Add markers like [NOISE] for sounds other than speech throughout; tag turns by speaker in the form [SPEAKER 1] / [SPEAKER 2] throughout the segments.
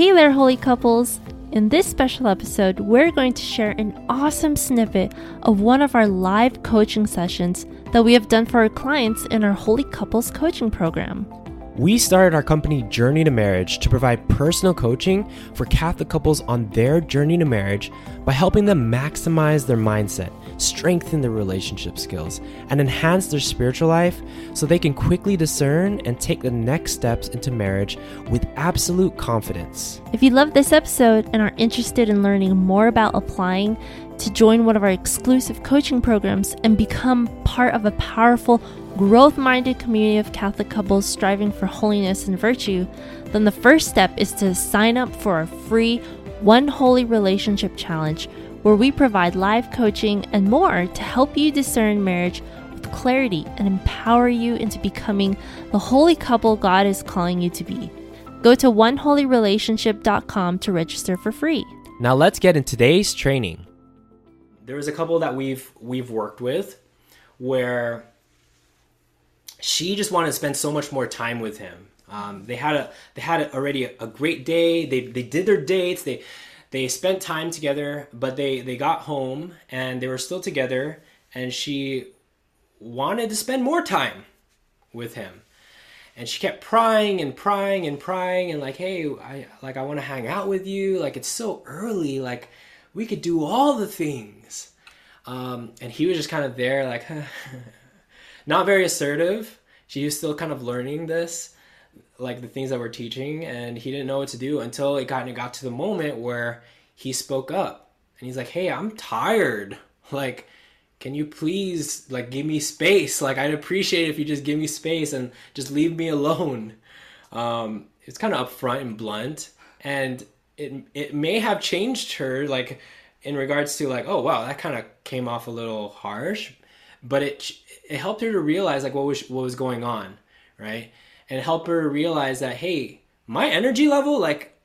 [SPEAKER 1] Hey there, holy couples! In this special episode, we're going to share an awesome snippet of one of our live coaching sessions that we have done for our clients in our Holy Couples coaching program.
[SPEAKER 2] We started our company Journey to Marriage to provide personal coaching for Catholic couples on their journey to marriage by helping them maximize their mindset, strengthen their relationship skills, and enhance their spiritual life so they can quickly discern and take the next steps into marriage with absolute confidence.
[SPEAKER 1] If you love this episode and are interested in learning more about applying to join one of our exclusive coaching programs and become part of a powerful growth minded community of Catholic couples striving for holiness and virtue, then the first step is to sign up for our free One Holy Relationship Challenge, where we provide live coaching and more to help you discern marriage with clarity and empower you into becoming the holy couple God is calling you to be. Go to oneholyrelationship.com to register for free.
[SPEAKER 2] Now let's get in today's training. There was a couple that we've we've worked with where she just wanted to spend so much more time with him. Um, they had a they had a, already a, a, great day. They they did their dates. They they spent time together, but they they got home and they were still together. And she wanted to spend more time with him. And she kept prying and prying and prying and like, hey, I like I want to hang out with you. Like it's so early. Like we could do all the things. Um, and he was just kind of there, like. [LAUGHS] not very assertive. She was still kind of learning this, like the things that we're teaching, and he didn't know what to do until it got it got to the moment where he spoke up and he's like, "Hey, I'm tired. Like, can you please like give me space? Like, I'd appreciate if you just give me space and just leave me alone." Um, it's kind of upfront and blunt, and it it may have changed her like in regards to like, oh wow, that kind of came off a little harsh, but it it helped her to realize like what was what was going on, right? And help her realize that hey, my energy level like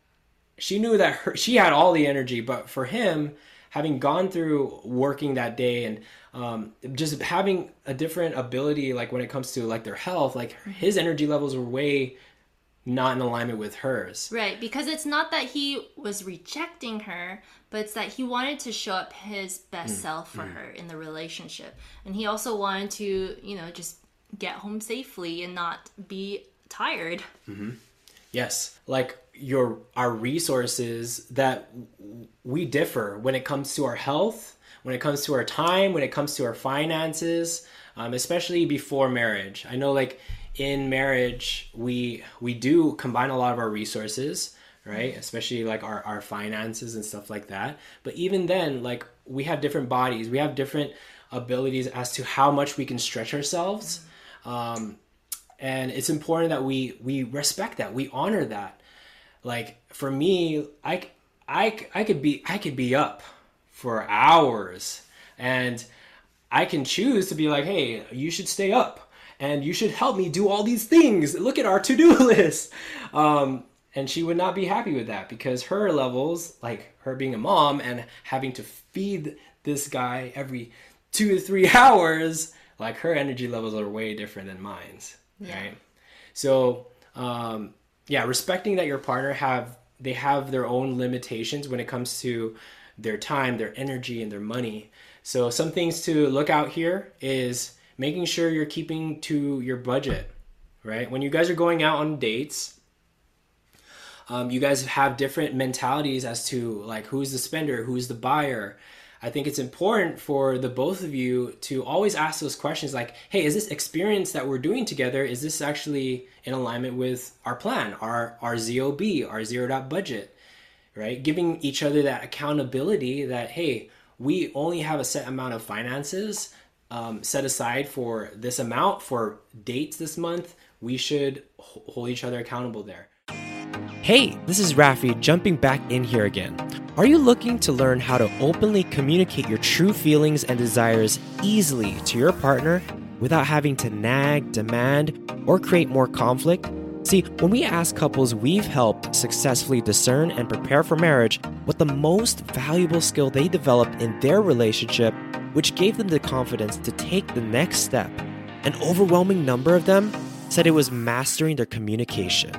[SPEAKER 2] she knew that her, she had all the energy, but for him, having gone through working that day and um, just having a different ability, like when it comes to like their health, like his energy levels were way not in alignment with hers.
[SPEAKER 3] Right, because it's not that he was rejecting her, but it's that he wanted to show up his best mm. self for mm. her in the relationship. And he also wanted to, you know, just get home safely and not be tired.
[SPEAKER 2] Mm-hmm. Yes, like your our resources that we differ when it comes to our health, when it comes to our time, when it comes to our finances, um, especially before marriage. I know, like in marriage we we do combine a lot of our resources right especially like our, our finances and stuff like that but even then like we have different bodies we have different abilities as to how much we can stretch ourselves um, and it's important that we we respect that we honor that like for me i i i could be i could be up for hours and i can choose to be like hey you should stay up and you should help me do all these things. Look at our to do [LAUGHS] list. Um, and she would not be happy with that because her levels, like her being a mom and having to feed this guy every two to three [LAUGHS] hours, like her energy levels are way different than mine's. Yeah. Right. So, um, yeah, respecting that your partner have they have their own limitations when it comes to their time, their energy, and their money. So some things to look out here is making sure you're keeping to your budget, right? When you guys are going out on dates, um, you guys have different mentalities as to like who's the spender, who's the buyer. I think it's important for the both of you to always ask those questions like, hey, is this experience that we're doing together, is this actually in alignment with our plan, our, our ZOB, our zero dot budget, right? Giving each other that accountability that, hey, we only have a set amount of finances um, set aside for this amount for dates this month, we should hold each other accountable there. Hey, this is Rafi jumping back in here again. Are you looking to learn how to openly communicate your true feelings and desires easily to your partner without having to nag, demand, or create more conflict? See, when we ask couples we've helped successfully discern and prepare for marriage what the most valuable skill they developed in their relationship which gave them the confidence to take the next step. An overwhelming number of them said it was mastering their communication.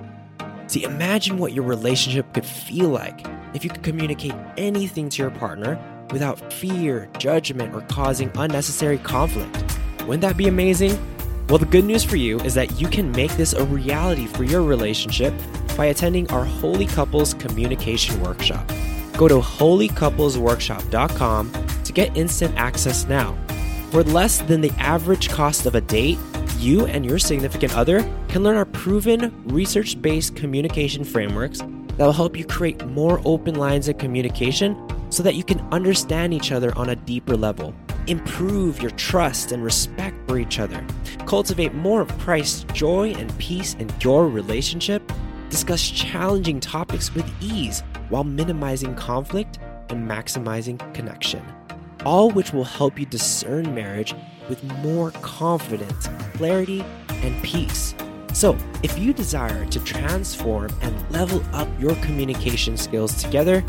[SPEAKER 4] See, imagine what your relationship could feel like if you could communicate anything to your partner without fear, judgment, or causing unnecessary conflict. Wouldn't that be amazing? Well, the good news for you is that you can make this a reality for your relationship by attending our Holy Couples Communication Workshop. Go to holycouplesworkshop.com to get instant access now. For less than the average cost of a date, you and your significant other can learn our proven research based communication frameworks that will help you create more open lines of communication so that you can understand each other on a deeper level, improve your trust and respect for each other, cultivate more of Christ's joy and peace in your relationship, discuss challenging topics with ease while minimizing conflict and maximizing connection. All which will help you discern marriage with more confidence, clarity, and peace. So, if you desire to transform and level up your communication skills together,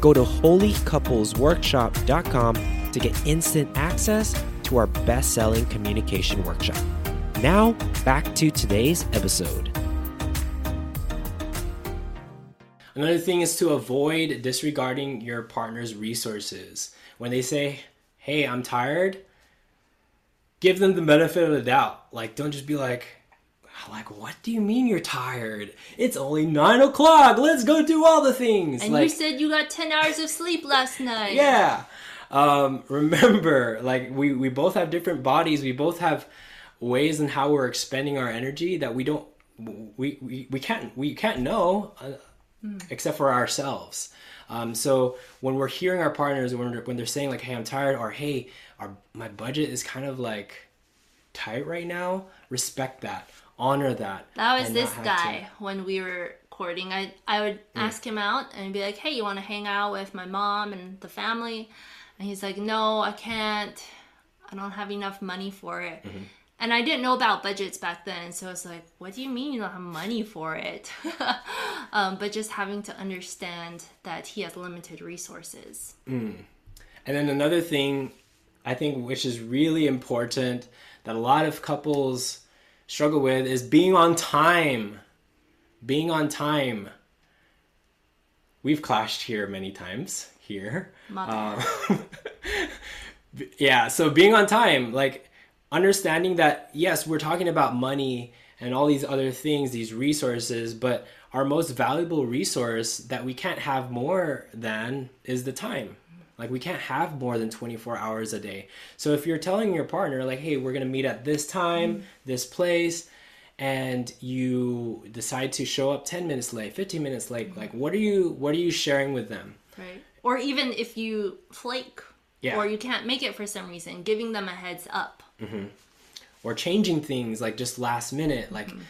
[SPEAKER 4] go to holycouplesworkshop.com to get instant access to our best selling communication workshop. Now, back to today's episode.
[SPEAKER 2] Another thing is to avoid disregarding your partner's resources. When they say, Hey, I'm tired, give them the benefit of the doubt. Like, don't just be like, like, what do you mean you're tired? It's only nine o'clock. Let's go do all the things.
[SPEAKER 3] And
[SPEAKER 2] like,
[SPEAKER 3] you said you got 10 hours of sleep last night.
[SPEAKER 2] yeah. Um, remember, like, we, we both have different bodies. We both have ways in how we're expending our energy that we don't, we, we, we can't, we can't know uh, except for ourselves. Um, so when we're hearing our partners, when, when they're saying like, "Hey, I'm tired," or "Hey, our my budget is kind of like tight right now," respect that, honor that.
[SPEAKER 3] That was this
[SPEAKER 2] have to-
[SPEAKER 3] guy when we were courting. I I would ask him out and be like, "Hey, you want to hang out with my mom and the family?" And he's like, "No, I can't. I don't have enough money for it."
[SPEAKER 2] Mm-hmm.
[SPEAKER 3] And I didn't know about budgets back then, so it's like, "What do you mean you don't have money for it?" [LAUGHS] um, but just having to understand that he has limited resources.
[SPEAKER 2] And then another thing I think which is really important that a lot of couples struggle with is being on time. Being on time. We've clashed here many times here. Um, [LAUGHS] yeah, so being on time, like understanding that yes, we're talking about money and all these other things, these resources, but our most valuable resource that we can't have more than is the time. Like we can't have more than 24 hours a day. So if you're telling your partner like, "Hey, we're going to meet at this time, mm. this place," and you decide to show up 10 minutes late, 15 minutes late, mm-hmm. like what are you what are you sharing with them?
[SPEAKER 3] Right. Or even if you flake
[SPEAKER 2] Yeah.
[SPEAKER 3] or you can't make it for some reason, giving them a heads up. Mm-hmm.
[SPEAKER 2] or changing things like just last minute like mm-hmm.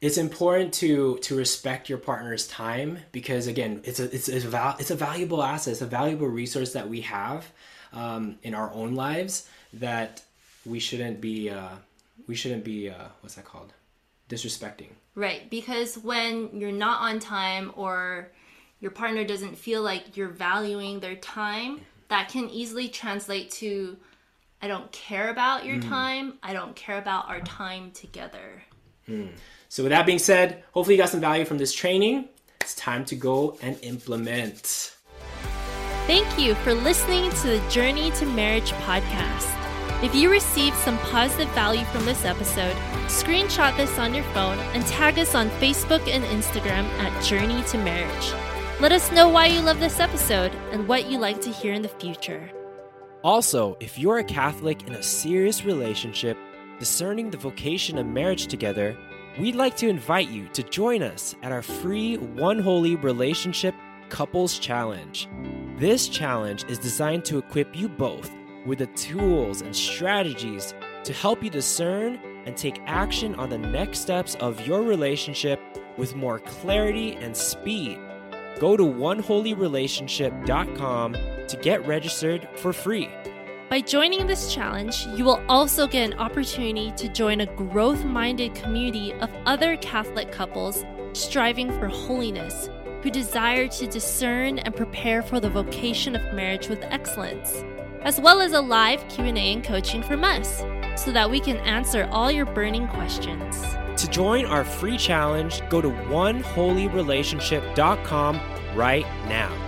[SPEAKER 2] It's important to to respect your partner's time because again it's a it's, it's a val- it's a valuable asset. It's a valuable resource that we have um, in our own lives that we shouldn't be uh, we shouldn't be uh, what's that called? Disrespecting.
[SPEAKER 3] Right, because when you're not on time or your partner doesn't feel like you're valuing their time, that can easily translate to I don't care about your time, I don't care about our time together. Hmm.
[SPEAKER 2] so with that being said hopefully you got some value from this training it's time to go and implement
[SPEAKER 1] Thank you for listening to the Journey to Marriage podcast. If you received some positive value from this episode, screenshot this on your phone and tag us on Facebook and Instagram at Journey to Marriage. Let us know why you love this episode and what you'd like to hear in the future.
[SPEAKER 4] Also, if you're a Catholic in a serious relationship, discerning the vocation of marriage together, we'd like to invite you to join us at our free One Holy Relationship Couples Challenge. This challenge is designed to equip you both with the tools and strategies to help you discern and take action on the next steps of your relationship with more clarity and speed. Go to oneholyrelationship.com to get registered for free.
[SPEAKER 1] By joining this challenge, you will also get an opportunity to join a growth minded community of other Catholic couples striving for holiness who desire to discern and prepare for the vocation of marriage with excellence, as well as a live Q&A and coaching from us so that we can answer all your burning questions.
[SPEAKER 4] To join our free challenge, go to oneholyrelationship.com right now.